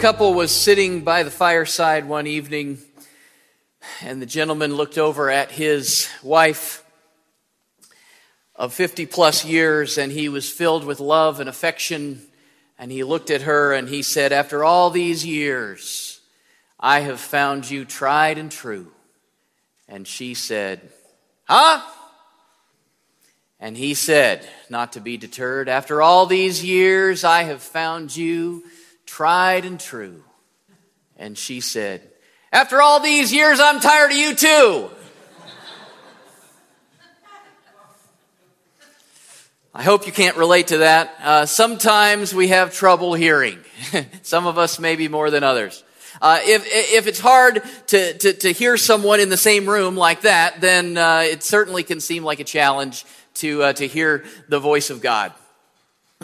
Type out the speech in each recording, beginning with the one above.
couple was sitting by the fireside one evening, and the gentleman looked over at his wife of 50 plus years, and he was filled with love and affection. And he looked at her and he said, After all these years, I have found you tried and true. And she said, Huh? And he said, not to be deterred, After all these years, I have found you tried and true. And she said, After all these years, I'm tired of you too. I hope you can't relate to that. Uh, sometimes we have trouble hearing. Some of us maybe more than others. Uh, if, if it's hard to, to, to, hear someone in the same room like that, then uh, it certainly can seem like a challenge to, uh, to hear the voice of God.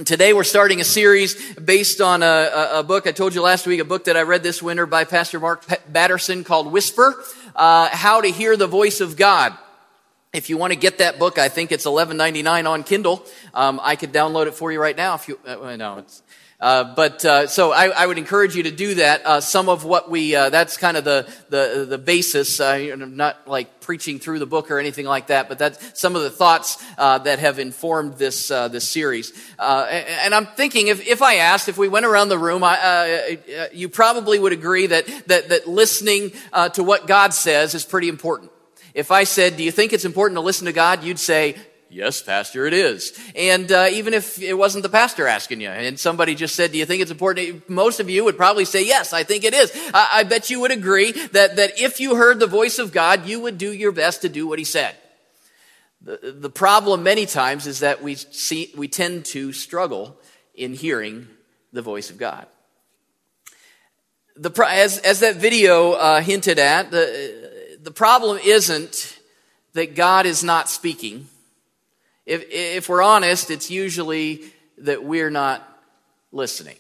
Today we're starting a series based on a, a, a, book I told you last week, a book that I read this winter by Pastor Mark Batterson called Whisper, uh, How to Hear the Voice of God. If you want to get that book, I think it's $11.99 on Kindle. Um, I could download it for you right now if you, uh, no, it's, uh, but uh, so I, I, would encourage you to do that. Uh, some of what we uh, that's kind of the the, the basis. Uh, not like preaching through the book or anything like that, but that's some of the thoughts uh, that have informed this this series. and I'm thinking if if I asked if we went around the room, I, you probably would agree that that that listening to what God says is pretty important. If I said, "Do you think it's important to listen to God?" you'd say, Yes, Pastor, it is. And uh, even if it wasn't the pastor asking you, and somebody just said, Do you think it's important? Most of you would probably say, Yes, I think it is. I, I bet you would agree that, that if you heard the voice of God, you would do your best to do what he said. The, the problem many times is that we, see, we tend to struggle in hearing the voice of God. The, as, as that video uh, hinted at, the, the problem isn't that God is not speaking if, if we're honest, it's usually that we're not listening.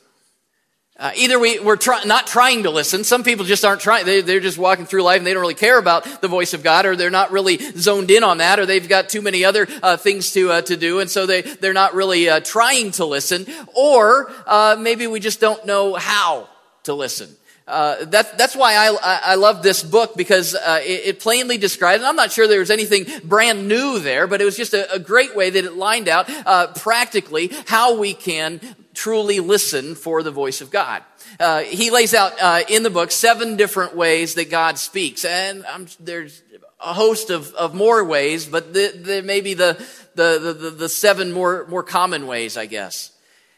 Uh, either we, we're try, not trying to listen. Some people just aren't trying. They, they're just walking through life and they don't really care about the voice of God, or they're not really zoned in on that, or they've got too many other uh, things to uh, to do, and so they they're not really uh, trying to listen. Or uh, maybe we just don't know how to listen. Uh, that, that's why I, I love this book because uh, it, it, plainly describes, and I'm not sure there was anything brand new there, but it was just a, a great way that it lined out uh, practically how we can truly listen for the voice of God. Uh, he lays out uh, in the book seven different ways that God speaks, and I'm, there's a host of, of more ways, but the, the, maybe the, the, the, the seven more, more common ways, I guess.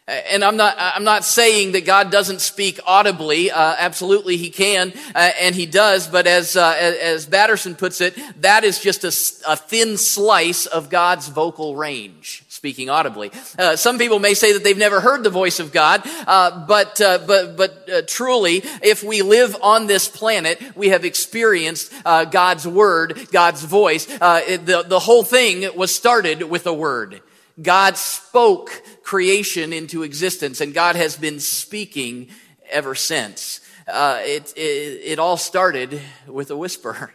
And I'm not, I'm not saying that God doesn't speak audibly. Uh, absolutely, He can, uh, and He does. But as, uh, as Batterson puts it, that is just a, a, thin slice of God's vocal range, speaking audibly. Uh, some people may say that they've never heard the voice of God, uh, but, uh, but, but truly, if we live on this planet, we have experienced God's word, God's voice. the, the whole thing was started with a word. God spoke creation into existence, and God has been speaking ever since. Uh, it, it, it, all started with a whisper.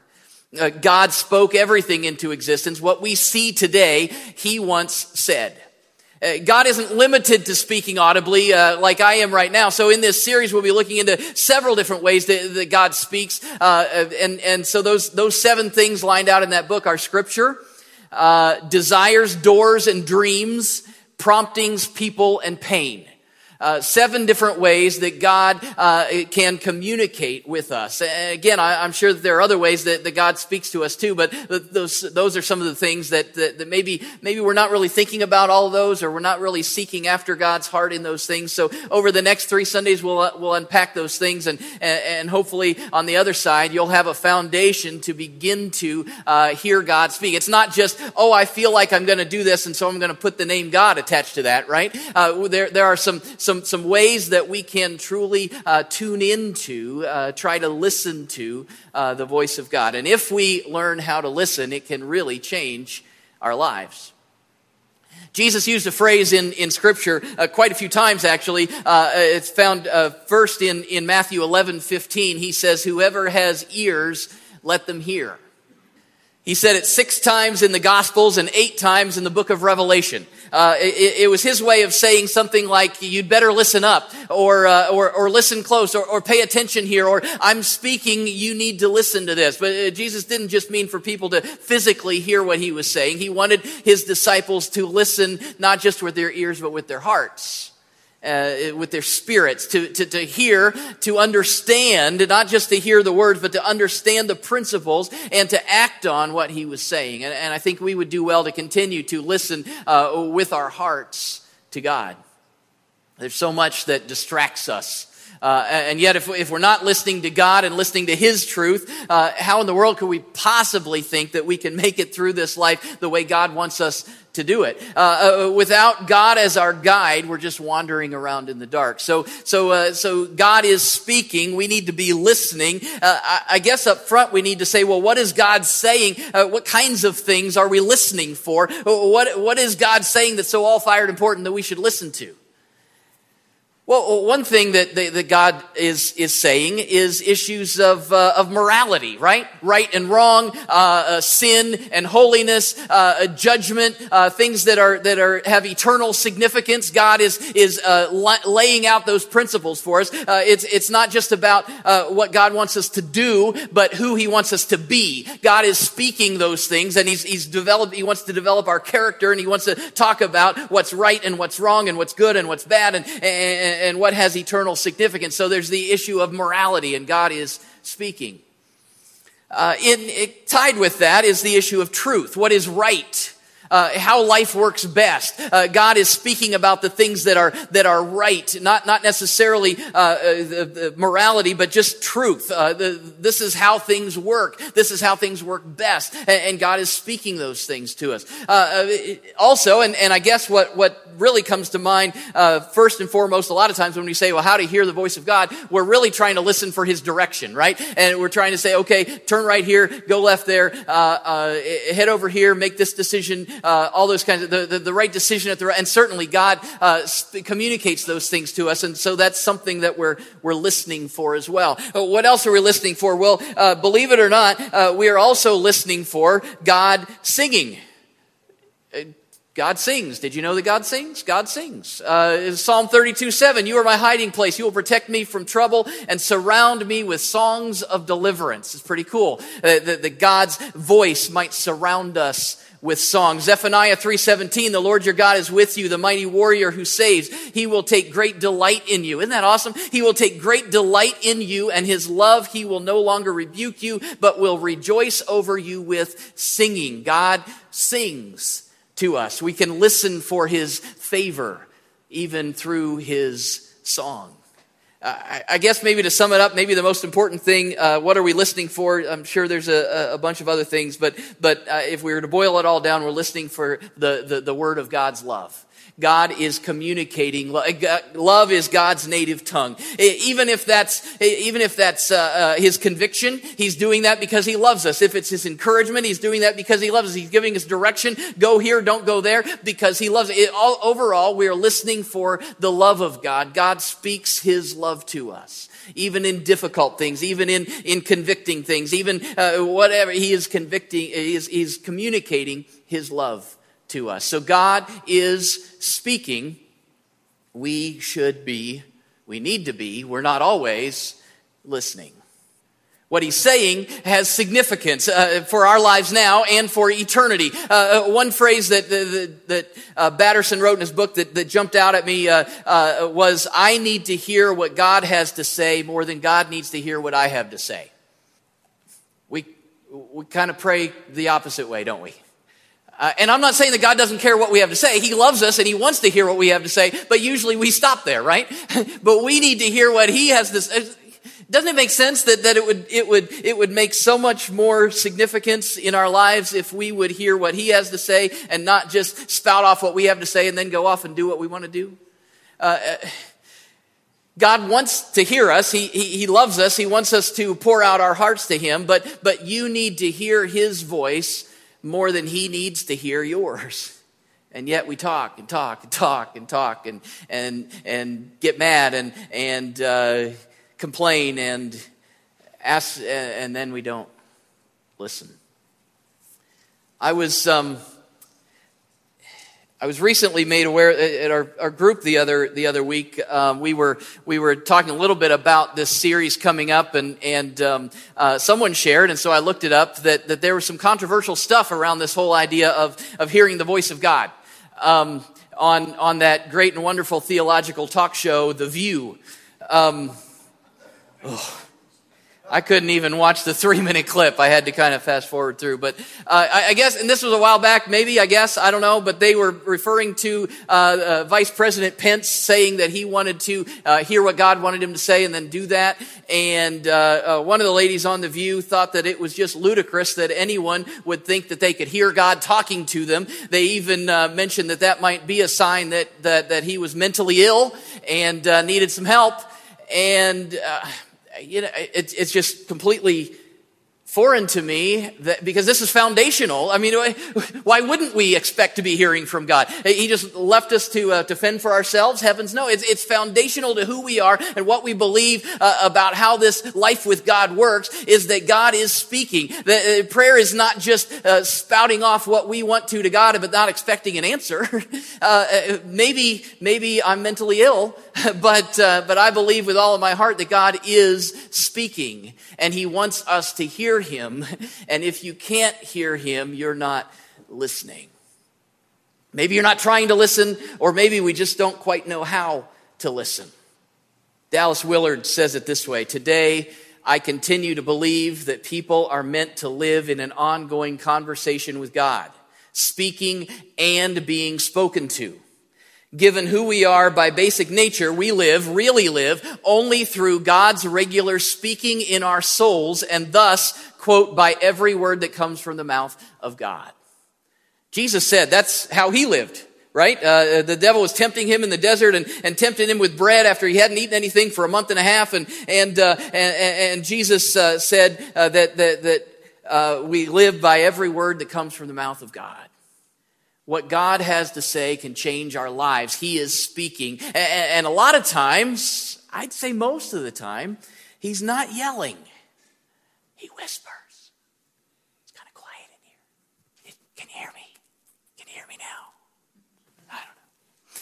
Uh, God spoke everything into existence. What we see today, He once said. Uh, God isn't limited to speaking audibly uh, like I am right now. So in this series, we'll be looking into several different ways that, that God speaks. Uh, and, and so those, those seven things lined out in that book are scripture, uh, desires, doors, and dreams, promptings, people, and pain uh, seven different ways that God uh, can communicate with us. And again, I, am sure that there are other ways that, that, God speaks to us too, but those those are some of the things that, that, that maybe maybe we're not really thinking about all those, or we're not really seeking after God's heart in those things. So over the next three Sundays, we'll uh, we'll unpack those things, and and hopefully on the other side, you'll have a foundation to begin to uh, hear God speak. It's not just oh, I feel like I'm going to do this, and so I'm going to put the name God attached to that, right? Uh, there there are some some some, some ways that we can truly uh, tune into, uh, try to listen to uh, the voice of God. And if we learn how to listen, it can really change our lives. Jesus used a phrase in, in Scripture uh, quite a few times, actually. Uh, it's found uh, first in, in Matthew 11 15. He says, Whoever has ears, let them hear. He said it six times in the Gospels and eight times in the book of Revelation. Uh, it, it, was his way of saying something like, you'd better listen up, or, uh, or, or, listen close, or, or, pay attention here, or I'm speaking, you need to listen to this. But uh, Jesus didn't just mean for people to physically hear what he was saying. He wanted his disciples to listen, not just with their ears, but with their hearts uh, with their spirits, to, to, to hear, to understand, not just to hear the words, but to understand the principles and to act on what he was saying. And, and I think we would do well to continue to listen uh, with our hearts to God. There's so much that distracts us. Uh, and yet, if, if, we're not listening to God and listening to His truth, uh, how in the world could we possibly think that we can make it through this life the way God wants us to do it. Uh, uh, without God as our guide, we're just wandering around in the dark. So, so, uh, so God is speaking. We need to be listening. Uh, I, I, guess up front we need to say, well, what is God saying? What kinds of things are we listening for? What, what is God saying that's so all fired important that we should listen to? Well, one thing that, that God is, is saying is issues of, uh, of morality, right? Right and wrong, uh, uh, sin and holiness, uh, judgment, uh, things that are, that are, have eternal significance. God is, is uh, laying out those principles for us. it's, it's not just about what God wants us to do, but who He wants us to be. God is speaking those things and He's, he's developed, He wants to develop our character and He wants to talk about what's right and what's wrong and what's good and what's bad and and what has eternal significance. So there's the issue of morality, and God is speaking. Uh, in, it, tied with that is the issue of truth. What is right? uh, how life works best. Uh, God is speaking about the things that are that are right, not not necessarily uh, uh the, the morality, but just truth. Uh, the, this is how things work. This is how things work best, and, and God is speaking those things to us. Also, and, and I guess what what really comes to mind first and foremost, a lot of times when we say, "Well, how to hear the voice of God," we're really trying to listen for His direction, right? And we're trying to say, "Okay, turn right here, go left there, head over here, make this decision." uh, all those kinds of the, the, the, right decision at the right, and certainly God uh, communicates those things to us, and so that's something that we're we're listening for as well. Uh, what else are we listening for? Well, uh, believe it or not, uh, we are also listening for God singing. God sings. Did you know that God sings? God sings. Uh, Psalm 32, 7, You are my hiding place. You will protect me from trouble and surround me with songs of deliverance. It's pretty cool uh, that, that God's voice might surround us with song. Zephaniah 3:17, the Lord your God is with you, the mighty warrior who saves. He will take great delight in you. Isn't that awesome? He will take great delight in you and his love he will no longer rebuke you, but will rejoice over you with singing. God sings to us. We can listen for his favor even through his song. I guess maybe to sum it up, maybe the most important thing, uh, what are we listening for? I'm sure there's a, a bunch of other things, but, but uh, if we were to boil it all down, we're listening for the, the, the word of God's love. God is communicating. Love is God's native tongue. Even if that's, even if that's uh, uh, His conviction, He's doing that because He loves us. If it's His encouragement, He's doing that because He loves us. He's giving us direction. Go here, don't go there, because He loves it. all, overall, we are listening for the love of God. God speaks His love to us even in difficult things, even in, in convicting things, even uh, whatever. He is convicting, he is, he's communicating his love to us. So God is speaking. We should be, we need to be, we're not always listening. What he's saying has significance uh, for our lives now and for eternity. Uh, uh one phrase that, that, that uh, Batterson wrote in his book that, that jumped out at me uh, uh, was, I need to hear what God has to say more than God needs to hear what I have to say. We, we kind of pray the opposite way, don't we? Uh, and I'm not saying that God doesn't care what we have to say. He loves us and He wants to hear what we have to say, but usually we stop there, right? but we need to hear what He has to say. Doesn't it make sense that, that it would, it would, it would make so much more significance in our lives if we would hear what He has to say and not just spout off what we have to say and then go off and do what we want to do? Uh, uh God wants to hear us. He, he, he, loves us. He wants us to pour out our hearts to Him, but, but you need to hear His voice more than he needs to hear yours. And yet we talk and talk and talk and talk and, and, and get mad and, and uh, complain and ask, and then we don't listen. I was um, I was recently made aware at our, our group the other the other week. Um, we were we were talking a little bit about this series coming up, and and um, uh, someone shared, and so I looked it up that that there was some controversial stuff around this whole idea of of hearing the voice of God. Um, on on that great and wonderful theological talk show, The View. Oh I couldn't even watch the three minute clip. I had to kind of fast forward through. But uh, I, I, guess, and this was a while back, maybe, I guess, I don't know, but they were referring to uh, uh, Vice President Pence saying that he wanted to uh, hear what God wanted him to say and then do that. And uh, uh, one of the ladies on The View thought that it was just ludicrous that anyone would think that they could hear God talking to them. They even mentioned that that might be a sign that, that, that he was mentally ill and needed some help. And you know, it, it's just completely foreign to me that, because this is foundational. I mean, why wouldn't we expect to be hearing from God? He just left us to, uh, to fend for ourselves. Heavens no. It's, it's foundational to who we are and what we believe uh, about how this life with God works is that God is speaking. The, uh, prayer is not just uh, spouting off what we want to to God, but not expecting an answer. Uh, uh, maybe, maybe I'm mentally ill, but, but I believe with all of my heart that God is speaking and He wants us to hear him. And if you can't hear him, you're not listening. Maybe you're not trying to listen, or maybe we just don't quite know how to listen. Dallas Willard says it this way Today, I continue to believe that people are meant to live in an ongoing conversation with God, speaking and being spoken to. Given who we are by basic nature, we live, really live, only through God's regular speaking in our souls and thus, quote, by every word that comes from the mouth of God. Jesus said that's how he lived, right? Uh, the devil was tempting him in the desert and, and tempting him with bread after he hadn't eaten anything for a month and a half. And, and, uh, and, and, Jesus uh, said uh, that, that, that uh, we live by every word that comes from the mouth of God. What God has to say can change our lives. He is speaking. And a lot of times, I'd say most of the time, He's not yelling, He whispers. It's kind of quiet in here. Can you hear me? Can you hear me now? I don't know.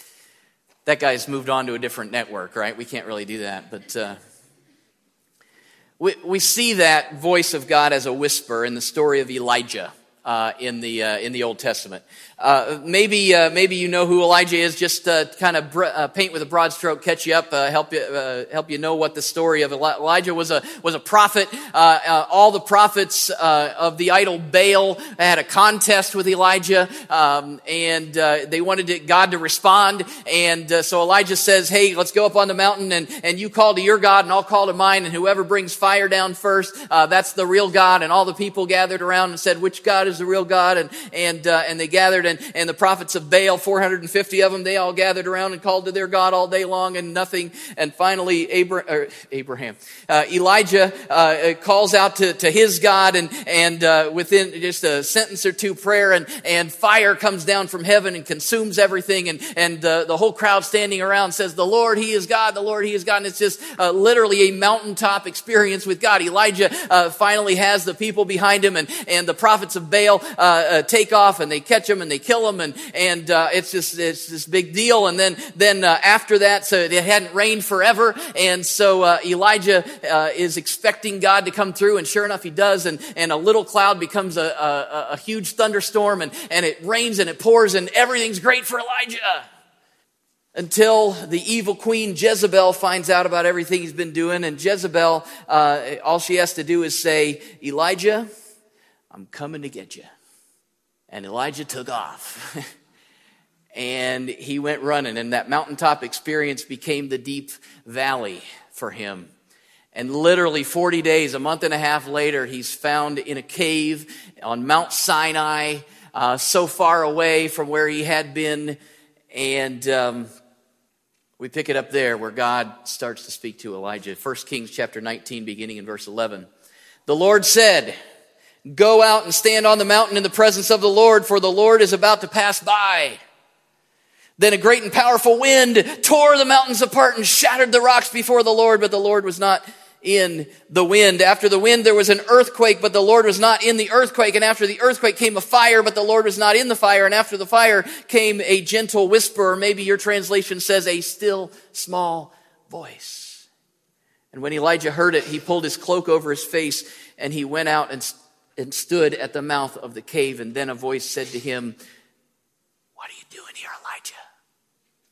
That guy's moved on to a different network, right? We can't really do that. But. Uh, we, we see that voice of God as a whisper in the story of Elijah uh, in the uh, in the Old Testament. Uh, maybe uh, maybe you know who Elijah is. Just uh, kind of br- uh, paint with a broad stroke, catch you up, help you help you know what the story of Elijah was. A was a prophet. all the prophets of the idol Baal had a contest with Elijah, um, and they wanted to, God to respond. And so Elijah says, "Hey, let's go up on the mountain, and and you call to your God, and I'll call to mine, and whoever brings fire down first, that's the real God." And all the people gathered around and said, "Which God?" Is the real God. And, and, uh, and they gathered and, and the prophets of Baal, 450 of them, they all gathered around and called to their God all day long and nothing. And finally, Abraham, Abraham uh, Elijah uh, calls out to, to his God and, and uh, within just a sentence or two prayer and, and fire comes down from heaven and consumes everything. And, and uh, the whole crowd standing around says, the Lord, He is God, the Lord, He is God. And it's just uh, literally a mountaintop experience with God. Elijah finally has the people behind him and, and the prophets of Baal Uh, uh, take off and they catch him and they kill him and and uh, it's just it's this big deal. And then then uh, after that, so it hadn't rained forever, and so uh, Elijah uh, is expecting God to come through, and sure enough, he does. And and a little cloud becomes a, a, a huge thunderstorm, and and it rains and it pours, and everything's great for Elijah until the evil queen Jezebel finds out about everything he's been doing. And Jezebel, uh, all she has to do is say, Elijah, I'm coming to get you. And Elijah took off. and he went running, and that mountaintop experience became the deep valley for him. And literally 40 days, a month and a half later, he's found in a cave on Mount Sinai, uh, so far away from where he had been. And um, we pick it up there where God starts to speak to Elijah. 1 Kings chapter 19, beginning in verse 11. The Lord said, Go out and stand on the mountain in the presence of the Lord, for the Lord is about to pass by. Then a great and powerful wind tore the mountains apart and shattered the rocks before the Lord, but the Lord was not in the wind. After the wind, there was an earthquake, but the Lord was not in the earthquake. And after the earthquake came a fire, but the Lord was not in the fire. And after the fire came a gentle whisper, or maybe your translation says a still small voice. And when Elijah heard it, he pulled his cloak over his face and he went out and, and stood at the mouth of the cave. And then a voice said to him, What are you doing here, Elijah?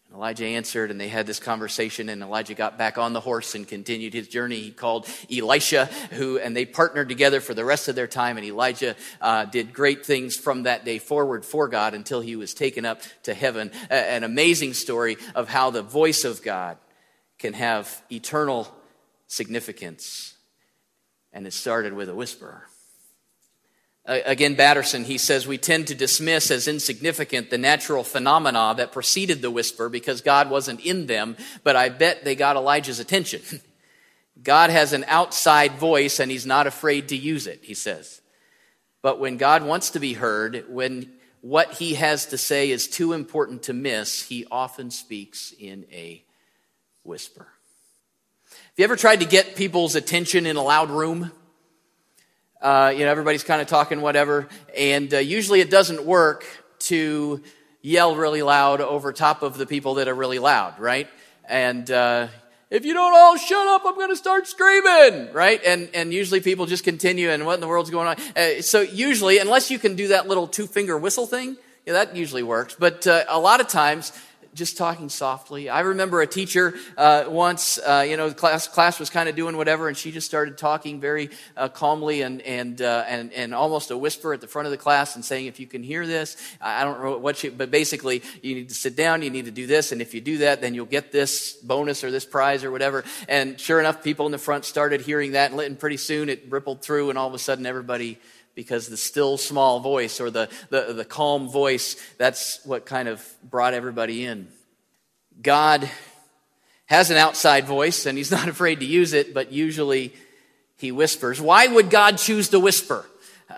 And Elijah answered, and they had this conversation, and Elijah got back on the horse and continued his journey. He called Elisha, who, and they partnered together for the rest of their time, and Elijah uh, did great things from that day forward for God until he was taken up to heaven. A- an amazing story of how the voice of God can have eternal significance. And it started with a whisper. Again, Batterson, he says, we tend to dismiss as insignificant the natural phenomena that preceded the whisper because God wasn't in them, but I bet they got Elijah's attention. God has an outside voice and he's not afraid to use it, he says. But when God wants to be heard, when what he has to say is too important to miss, he often speaks in a whisper. Have you ever tried to get people's attention in a loud room? Uh, you know, everybody's kind of talking whatever, and uh, usually it doesn't work to yell really loud over top of the people that are really loud, right? And uh, if you don't all shut up, I'm going to start screaming, right? And and usually people just continue, and what in the world's going on? Uh, so usually, unless you can do that little two finger whistle thing, yeah, that usually works. But uh, a lot of times just talking softly. I remember a teacher uh, once, uh, you know, the class class was kind of doing whatever, and she just started talking very uh, calmly and and uh, and and almost a whisper at the front of the class and saying, "If you can hear this, I don't know what she, but basically, you need to sit down, you need to do this, and if you do that, then you'll get this bonus or this prize or whatever." And sure enough, people in the front started hearing that, and pretty soon it rippled through, and all of a sudden, everybody because the still small voice or the, the, the calm voice, that's what kind of brought everybody in. God has an outside voice and he's not afraid to use it, but usually he whispers. Why would God choose to whisper? Uh,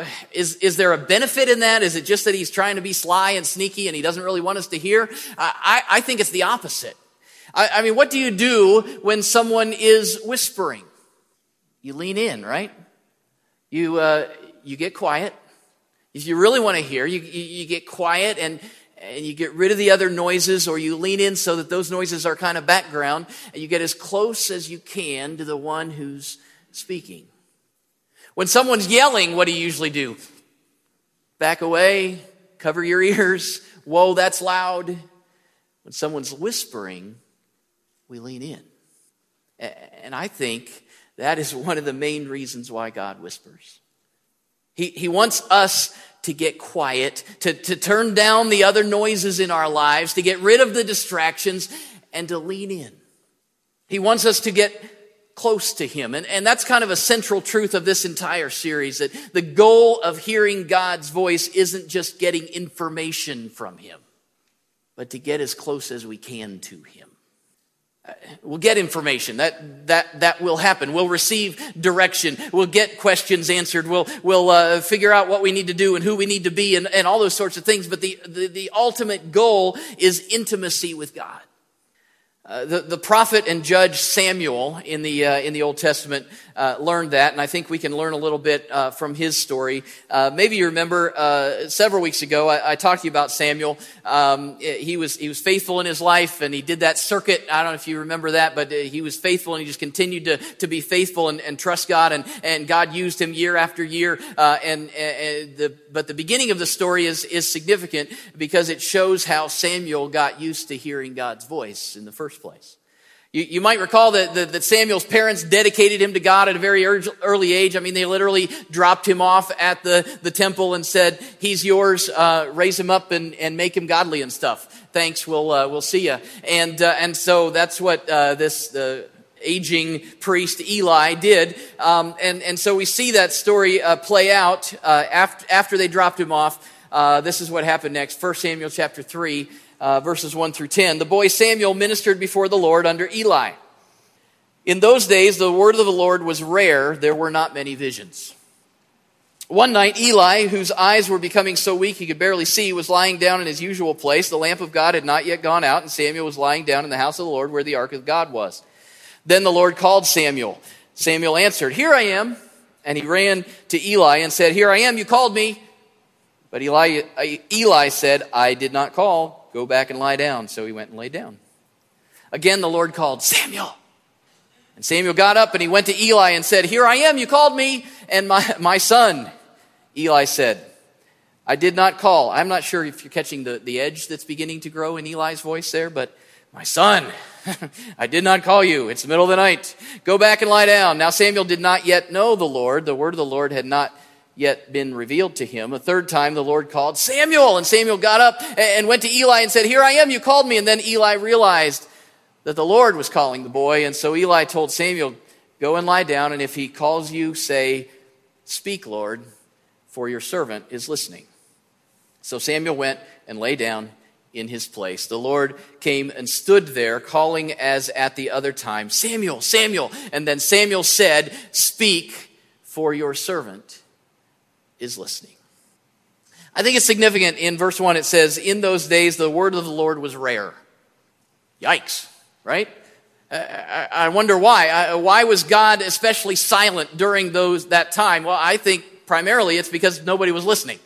uh, is, is there a benefit in that? Is it just that he's trying to be sly and sneaky and he doesn't really want us to hear? I, I think it's the opposite. I, I mean, what do you do when someone is whispering? You lean in, right? You, uh, you get quiet. If you really want to hear, you, you, you, get quiet and, and you get rid of the other noises or you lean in so that those noises are kind of background and you get as close as you can to the one who's speaking. When someone's yelling, what do you usually do? Back away, cover your ears. Whoa, that's loud. When someone's whispering, we lean in. And I think that is one of the main reasons why God whispers. He, he wants us to get quiet, to, to turn down the other noises in our lives, to get rid of the distractions, and to lean in. He wants us to get close to Him. And, and that's kind of a central truth of this entire series that the goal of hearing God's voice isn't just getting information from Him, but to get as close as we can to Him. We'll get information. That, that, that will happen. We'll receive direction. We'll get questions answered. We'll, we'll uh, figure out what we need to do and who we need to be and, and all those sorts of things. But the, the, the ultimate goal is intimacy with God. Uh, the, the prophet and judge Samuel in the, uh, in the Old Testament uh, learned that, and I think we can learn a little bit uh, from his story. Uh, maybe you remember uh, several weeks ago I, I, talked to you about Samuel. Um, he was he was faithful in his life, and he did that circuit. I don't know if you remember that, but he was faithful, and he just continued to, to be faithful and, and trust God, and, and God used him year after year. and, and the, but the beginning of the story is is significant because it shows how Samuel got used to hearing God's voice in the first place. You, you might recall that, that, that, Samuel's parents dedicated him to God at a very early age. I mean, they literally dropped him off at the, the temple and said, he's yours, uh, raise him up and, and make him godly and stuff. Thanks, we'll, uh, we'll see you. And, uh, and so that's what uh, this aging priest Eli did. Um, and, and so we see that story uh, play out uh, after, after they dropped him off. this is what happened next. 1 Samuel chapter 3 uh, verses 1 through 10. The boy Samuel ministered before the Lord under Eli. In those days, the word of the Lord was rare, there were not many visions. One night, Eli, whose eyes were becoming so weak he could barely see, was lying down in his usual place. The lamp of God had not yet gone out, and Samuel was lying down in the house of the Lord where the ark of God was. Then the Lord called Samuel. Samuel answered, Here I am. And he ran to Eli and said, Here I am, you called me. But Eli, Eli said, I did not call. Go back and lie down. So he went and lay down. Again, the Lord called, Samuel. And Samuel got up and he went to Eli and said, Here I am, you called me, and my, my son. Eli said, I did not call. I'm not sure if you're catching the, the edge that's beginning to grow in Eli's voice there, but my son, I did not call you. It's the middle of the night. Go back and lie down. Now Samuel did not yet know the Lord. The word of the Lord had not yet been revealed to him. A third time the Lord called Samuel, and Samuel got up and went to Eli and said, Here I am, you called me. And then Eli realized that the Lord was calling the boy, and so Eli told Samuel, Go and lie down, and if he calls you, say, Speak, Lord, for your servant is listening. So Samuel went and lay down in his place. The Lord came and stood there, calling as at the other time, Samuel, Samuel. And then Samuel said, Speak, for your servant is listening. I think it's significant in verse 1, it says, In those days the word of the Lord was rare. Yikes, right? Uh, I wonder why. Why was God especially silent during those, that time? Well, I think primarily it's because nobody was listening.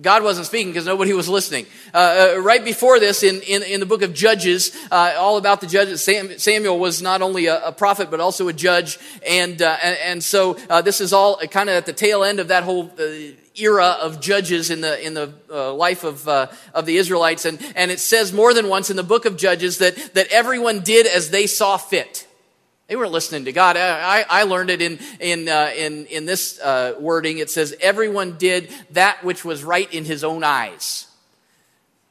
God wasn't speaking because nobody was listening. Uh, uh, right before this, in, in, in, the book of Judges, uh, all about the judges, Sam, Samuel was not only a, a, prophet, but also a judge. And, uh, and, and, so uh, this is all kind of at the tail end of that whole uh, era of judges in the, in the life of, of the Israelites. And, and it says more than once in the book of Judges that, that everyone did as they saw fit. They weren't listening to God. I, I learned it in, in, uh, in, in this uh, wording. It says, everyone did that which was right in his own eyes.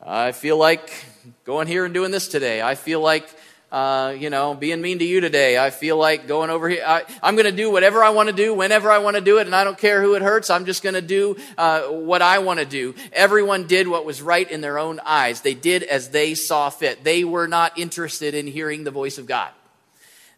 I feel like going here and doing this today. I feel like, uh, you know, being mean to you today. I feel like going over here. I, am going to do whatever I want to do, whenever I want to do it, and I don't care who it hurts. I'm just going to do uh, what I want to do. Everyone did what was right in their own eyes. They did as they saw fit. They were not interested in hearing the voice of God.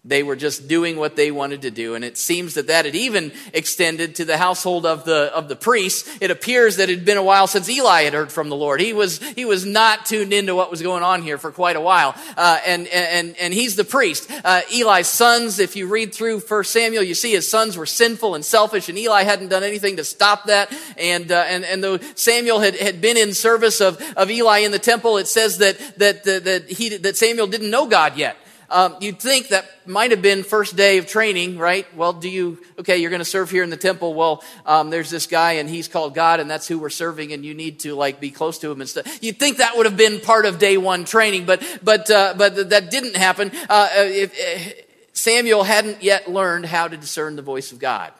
They were just doing what they wanted to do. And it seems that that had even extended to the household of the, of the priests. It appears that it had been a while since Eli had heard from the Lord. He was, he was not tuned into what was going on here for quite a while. Uh, and, and, and he's the priest. Uh, Eli's sons, if you read through First Samuel, you see his sons were sinful and selfish and Eli hadn't done anything to stop that. And, uh, and, and though Samuel had, had been in service of, of Eli in the temple, it says that, that, that, that he, that Samuel didn't know God yet. Um, you'd think that might have been first day of training, right? Well, do you, okay, you're going to serve here in the temple. Well, um, there's this guy and he's called God and that's who we're serving and you need to like be close to him and stuff. You'd think that would have been part of day one training, but, but, uh, but that didn't happen. Uh, if, if Samuel hadn't yet learned how to discern the voice of God.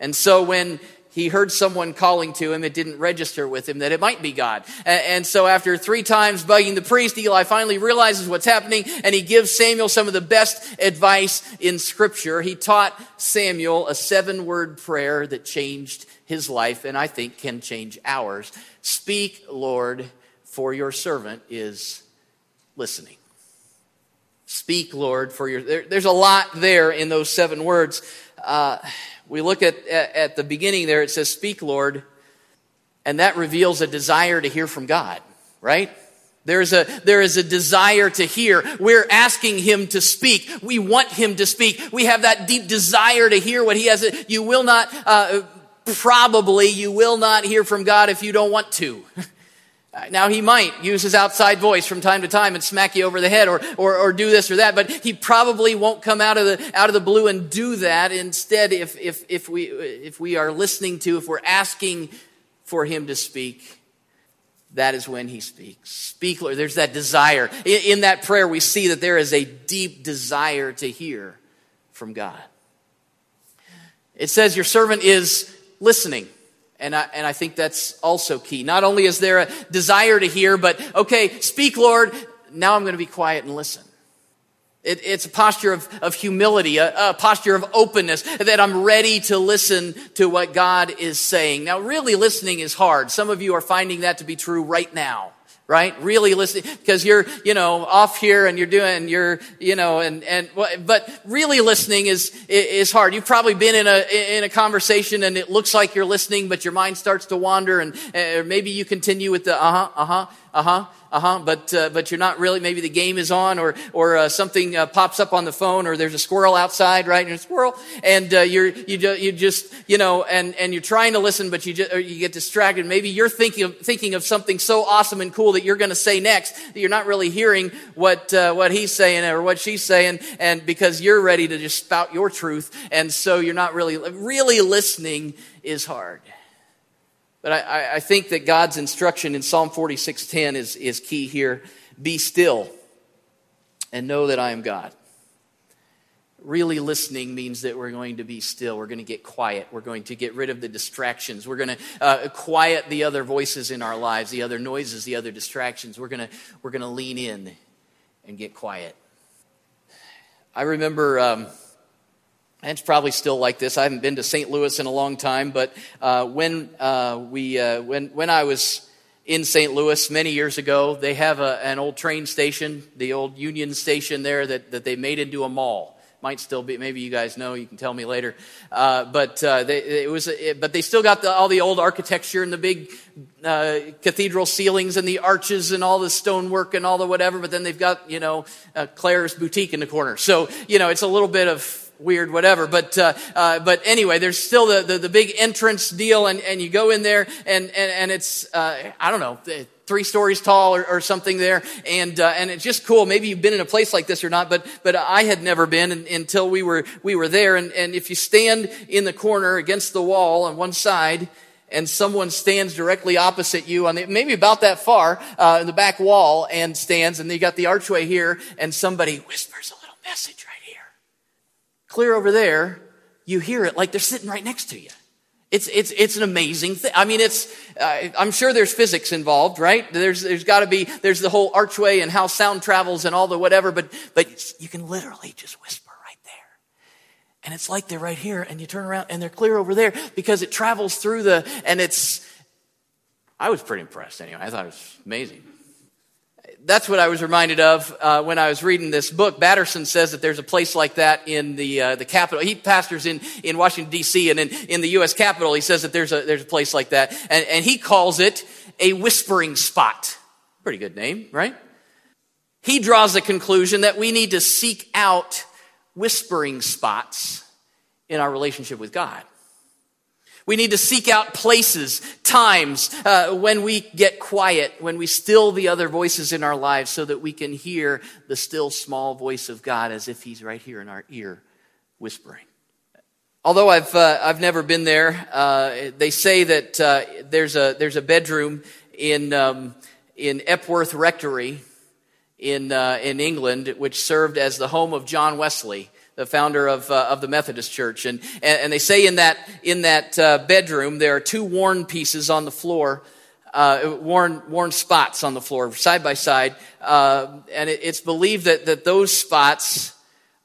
And so when he heard someone calling to him. It didn't register with him that it might be God. And, so after three times bugging the priest, Eli finally realizes what's happening and he gives Samuel some of the best advice in scripture. He taught Samuel a seven word prayer that changed his life and I think can change ours. Speak, Lord, for your servant is listening. Speak, Lord, for your. There, there's a lot there in those seven words. Uh, we look at, at, the beginning there, it says, Speak, Lord, and that reveals a desire to hear from God, right? There's a, there is a desire to hear. We're asking him to speak. We want him to speak. We have that deep desire to hear what he has. You will not, uh, probably, you will not hear from God if you don't want to. Now, he might use his outside voice from time to time and smack you over the head or, or, or, do this or that, but he probably won't come out of the, out of the blue and do that. Instead, if, if, if, we, if we are listening to, if we're asking for him to speak, that is when he speaks. Speak, Lord. There's that desire. In, in that prayer, we see that there is a deep desire to hear from God. It says, Your servant is listening. And I, and I think that's also key. Not only is there a desire to hear, but okay, speak, Lord. Now I'm going to be quiet and listen. It, it's a posture of, of humility, a, a posture of openness that I'm ready to listen to what God is saying. Now, really listening is hard. Some of you are finding that to be true right now right? Really listening, because you're, you know, off here and you're doing, you're, you know, and, and, but really listening is, is hard. You've probably been in a, in a conversation and it looks like you're listening, but your mind starts to wander and, maybe you continue with the uh-huh, uh-huh, uh-huh. uh-huh, but, uh, but you're not really, maybe the game is on or, or uh, something uh, pops up on the phone or there's a squirrel outside, right? And a squirrel and uh, you're, you, you just, you know, and, and you're trying to listen, but you just, you get distracted. Maybe you're thinking of, thinking of something so awesome and cool that you're going to say next that you're not really hearing what, uh, what he's saying or what she's saying. And because you're ready to just spout your truth. And so you're not really, really listening is hard. But I, I think that God's instruction in Psalm 46:10 is, is key here. Be still and know that I am God. Really listening means that we're going to be still. We're going to get quiet. We're going to get rid of the distractions. We're going to uh, quiet the other voices in our lives, the other noises, the other distractions. We're going to, we're going to lean in and get quiet. I remember. Um, it's probably still like this. I haven't been to St. Louis in a long time, but uh, when uh, we uh, when when I was in St. Louis many years ago, they have a, an old train station, the old Union Station there that, that they made into a mall. Might still be. Maybe you guys know. You can tell me later. Uh, but uh, they, it was. It, but they still got the, all the old architecture and the big uh, cathedral ceilings and the arches and all the stonework and all the whatever. But then they've got you know Claire's boutique in the corner. So you know it's a little bit of weird, whatever. But uh, uh, but anyway, there's still the, the, the, big entrance deal, and, and you go in there, and and, and it's uh, I don't know. Three stories tall or, or something there, and uh, and it's just cool. Maybe you've been in a place like this or not, but but I had never been until we were we were there. And, and if you stand in the corner against the wall on one side, and someone stands directly opposite you on the, maybe about that far uh, in the back wall and stands and you got the archway here and somebody whispers a little message clear over there, you hear it like they're sitting right next to you. It's, it's, it's an amazing thing. I mean, it's, uh, I'm sure there's physics involved, right? There's, there's gotta be, there's the whole archway and how sound travels and all the whatever, but, but you can literally just whisper right there. And it's like they're right here and you turn around and they're clear over there because it travels through the, and it's, I was pretty impressed anyway. I thought it was amazing that's what I was reminded of uh, when I was reading this book. Batterson says that there's a place like that in the uh, the capital. He pastors in, in Washington D.C. and in, in the U.S. Capitol. He says that there's a there's a place like that, and, and he calls it a whispering spot. Pretty good name, right? He draws the conclusion that we need to seek out whispering spots in our relationship with God. We need to seek out places, times uh, when we get quiet, when we still the other voices in our lives so that we can hear the still small voice of God as if He's right here in our ear whispering. Although I've, uh, I've never been there, uh, they say that uh, there's, a, there's a bedroom in, um, in Epworth Rectory in, uh, in England, which served as the home of John Wesley the founder of, uh, of the Methodist Church. And, and, they say in that, in that uh, bedroom, there are two worn pieces on the floor, uh, worn, worn spots on the floor, side by side. Uh, and it, it's believed that, that those spots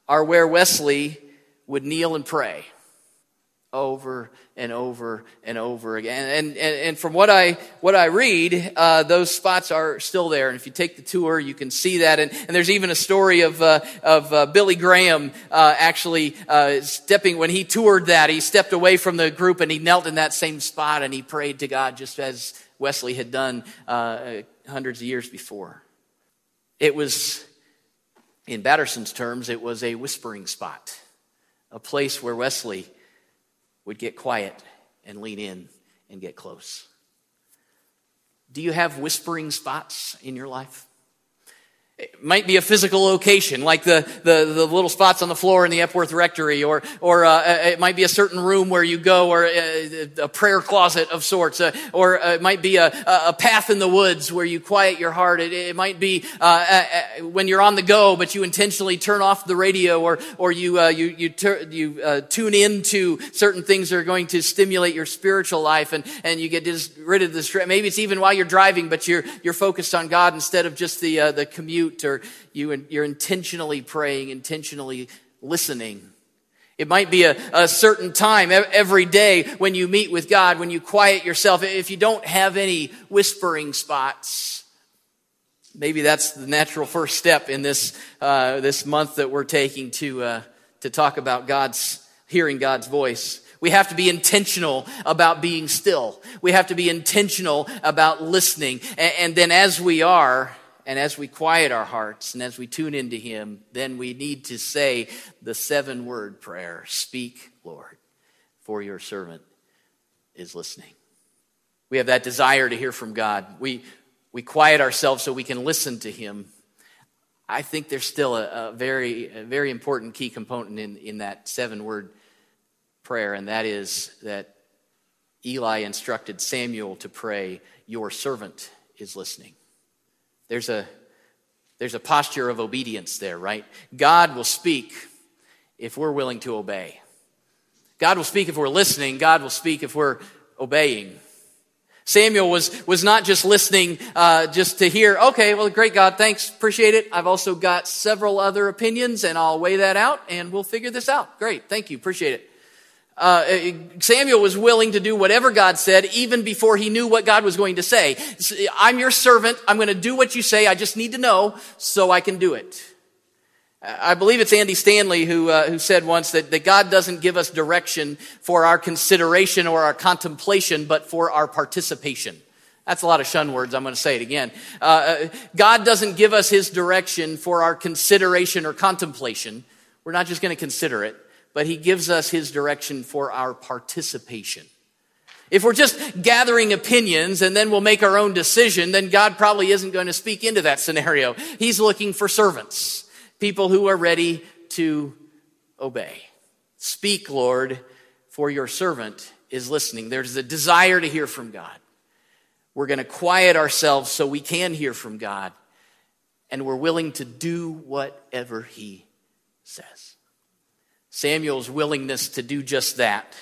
are where Wesley would kneel and pray over and over and over again. And, and, and from what I, what I read, uh, those spots are still there. And if you take the tour, you can see that. And, and there's even a story of, uh, of uh, Billy Graham uh, actually uh, stepping, when he toured that, he stepped away from the group and he knelt in that same spot and he prayed to God just as Wesley had done uh, hundreds of years before. It was, in Batterson's terms, it was a whispering spot, a place where Wesley would get quiet and lean in and get close. Do you have whispering spots in your life? It might be a physical location, like the, the, the, little spots on the floor in the Epworth Rectory, or, or uh, it might be a certain room where you go, or a, a prayer closet of sorts, uh, or uh, it might be a, a path in the woods where you quiet your heart. It, it might be uh, when you're on the go, but you intentionally turn off the radio, or, or you, uh, you, you, you uh, tune into certain things that are going to stimulate your spiritual life, and, and you get rid of the stress. Maybe it's even while you're driving, but you're, you're focused on God instead of just the, the commute or you, you're intentionally praying, intentionally listening. It might be a, a, certain time every day when you meet with God, when you quiet yourself. If you don't have any whispering spots, maybe that's the natural first step in this, uh, this month that we're taking to, uh, to talk about God's, hearing God's voice. We have to be intentional about being still. We have to be intentional about listening. And, and, then as we are, and as we quiet our hearts, and as we tune into Him, then we need to say the seven word prayer Speak, Lord, for your servant is listening. We have that desire to hear from God. We, we quiet ourselves so we can listen to Him. I think there's still a, a very, a very important key component in, in that seven word prayer, and that is that Eli instructed Samuel to pray, Your servant is listening. There's a, there's a posture of obedience there, right? God will speak if we're willing to obey. God will speak if we're listening, God will speak if we're obeying. Samuel was, was not just listening uh, just to hear, okay, well, great God, thanks, appreciate it. I've also got several other opinions, and I'll weigh that out, and we'll figure this out. Great, thank you, appreciate it. Uh, Samuel was willing to do whatever God said even before he knew what God was going to say. I'm your servant. I'm going to do what you say. I just need to know so I can do it. I believe it's Andy Stanley who, uh, who said once that, that God doesn't give us direction for our consideration or our contemplation, but for our participation. That's a lot of shun words. I'm going to say it again. Uh, uh, God doesn't give us his direction for our consideration or contemplation. We're not just going to consider it, but he gives us his direction for our participation. If we're just gathering opinions and then we'll make our own decision, then God probably isn't going to speak into that scenario. He's looking for servants people who are ready to obey. Speak, Lord, for your servant is listening. There's a desire to hear from God. We're going to quiet ourselves so we can hear from God, and we're willing to do whatever He says. Samuel's willingness to do just that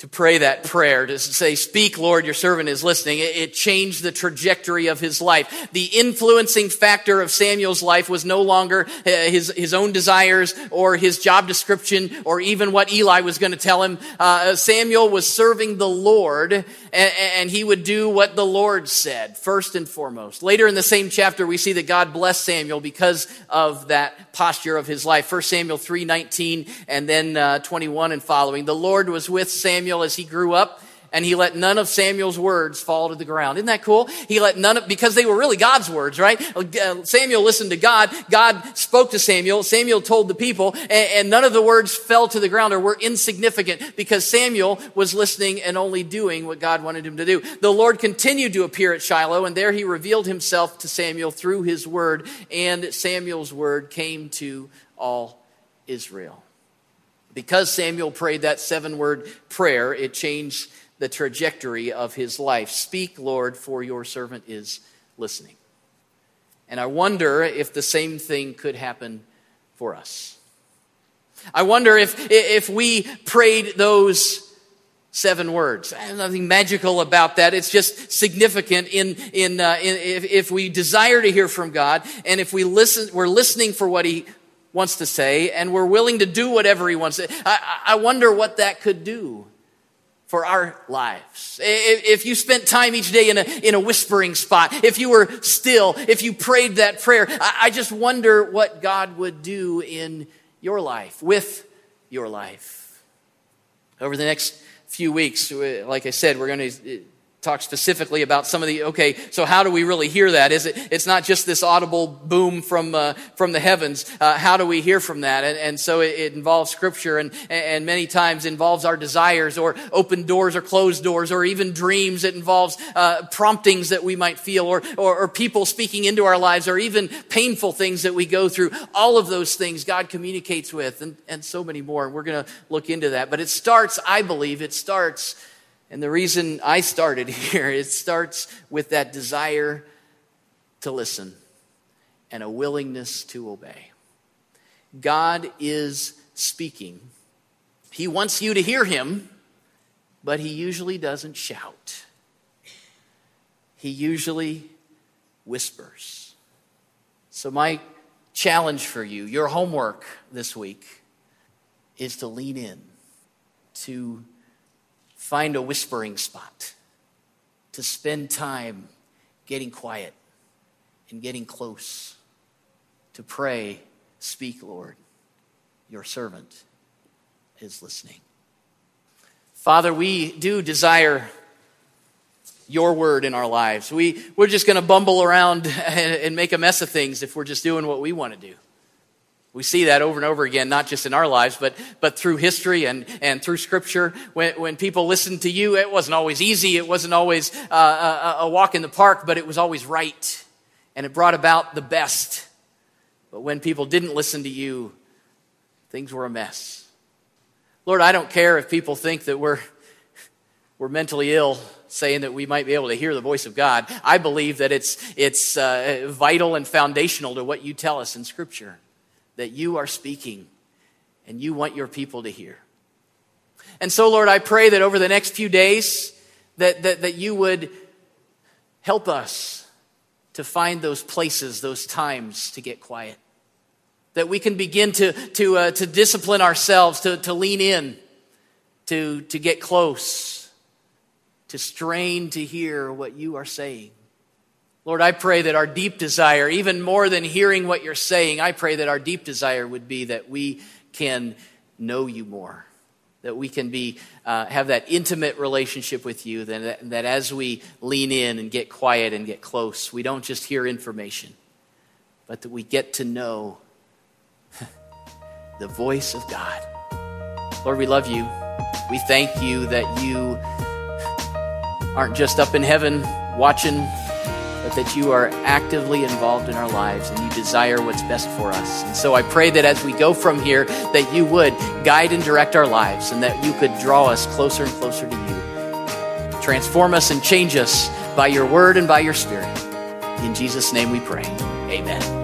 to pray that prayer, to say, Speak, Lord, your servant is listening. It, changed the trajectory of his life. The influencing factor of Samuel's life was no longer uh, his, his own desires or his job description or even what Eli was going to tell him. Uh, Samuel was serving the Lord and, and he would do what the Lord said, first and foremost. Later in the same chapter, we see that God blessed Samuel because of that posture of his life. 1 Samuel 3 19 and then uh, 21 and following. The Lord was with Samuel Samuel as he grew up, and he let none of Samuel's words fall to the ground. Isn't that cool? He let none of, because they were really God's words, right? Uh, Samuel listened to God. God spoke to Samuel. Samuel told the people, and, and none of the words fell to the ground or were insignificant because Samuel was listening and only doing what God wanted him to do. The Lord continued to appear at Shiloh, and there he revealed himself to Samuel through his word, and Samuel's word came to all Israel. Because Samuel prayed that seven word prayer, it changed the trajectory of his life. Speak, Lord, for your servant is listening. And I wonder if the same thing could happen for us. I wonder if, if we prayed those seven words. Nothing magical about that. It's just significant in, in, uh, in if, if, we desire to hear from God and if we listen, we're listening for what He wants to say, and we're willing to do whatever He wants. I, I wonder what that could do for our lives. If you spent time each day in a, in a whispering spot, if you were still, if you prayed that prayer, I just wonder what God would do in your life, with your life. Over the next few weeks, like I said, we're going to talk specifically about some of the okay so how do we really hear that? Is it it's not just this audible boom from uh, from the heavens. Uh, how do we hear from that? And, and so it, it, involves scripture and and many times involves our desires or open doors or closed doors or even dreams. It involves uh, promptings that we might feel or, or or people speaking into our lives or even painful things that we go through. All of those things god communicates with and and so many more. And we're going to look into that. But it starts i believe it starts and the reason I started here, it starts with that desire to listen and a willingness to obey. God is speaking. He wants you to hear him, but he usually doesn't shout. He usually whispers. So, my challenge for you, your homework this week, is to lean in, to find a whispering spot, to spend time getting quiet and getting close, to pray, Speak, Lord, your servant is listening. Father, we do desire your word in our lives. We, we're just going to bumble around and, and make a mess of things if we're just doing what we want to do. We see that over and over again, not just in our lives, but, but through history and, and through scripture. When, when people listened to you, it wasn't always easy. It wasn't always uh, a, a walk in the park, but it was always right. And it brought about the best. But when people didn't listen to you, things were a mess. Lord, I don't care if people think that we're, we're mentally ill saying that we might be able to hear the voice of God. I believe that it's, it's uh, vital and foundational to what you tell us in Scripture that you are speaking and you want your people to hear. And so, Lord, I pray that over the next few days, that, that, that you would help us to find those places, those times to get quiet. That we can begin to, to, uh, to discipline ourselves, to, to lean in, to, to get close, to strain to hear what you are saying. Lord, I pray that our deep desire, even more than hearing what you're saying, I pray that our deep desire would be that we can know you more, that we can be, uh, have that intimate relationship with you, that, that as we lean in and get quiet and get close, we don't just hear information, but that we get to know the voice of God. Lord, we love you. We thank you that you aren't just up in heaven watching but that you are actively involved in our lives and you desire what's best for us. And so I pray that as we go from here, that you would guide and direct our lives and that you could draw us closer and closer to you. Transform us and change us by your word and by your spirit. In Jesus' name we pray. Amen.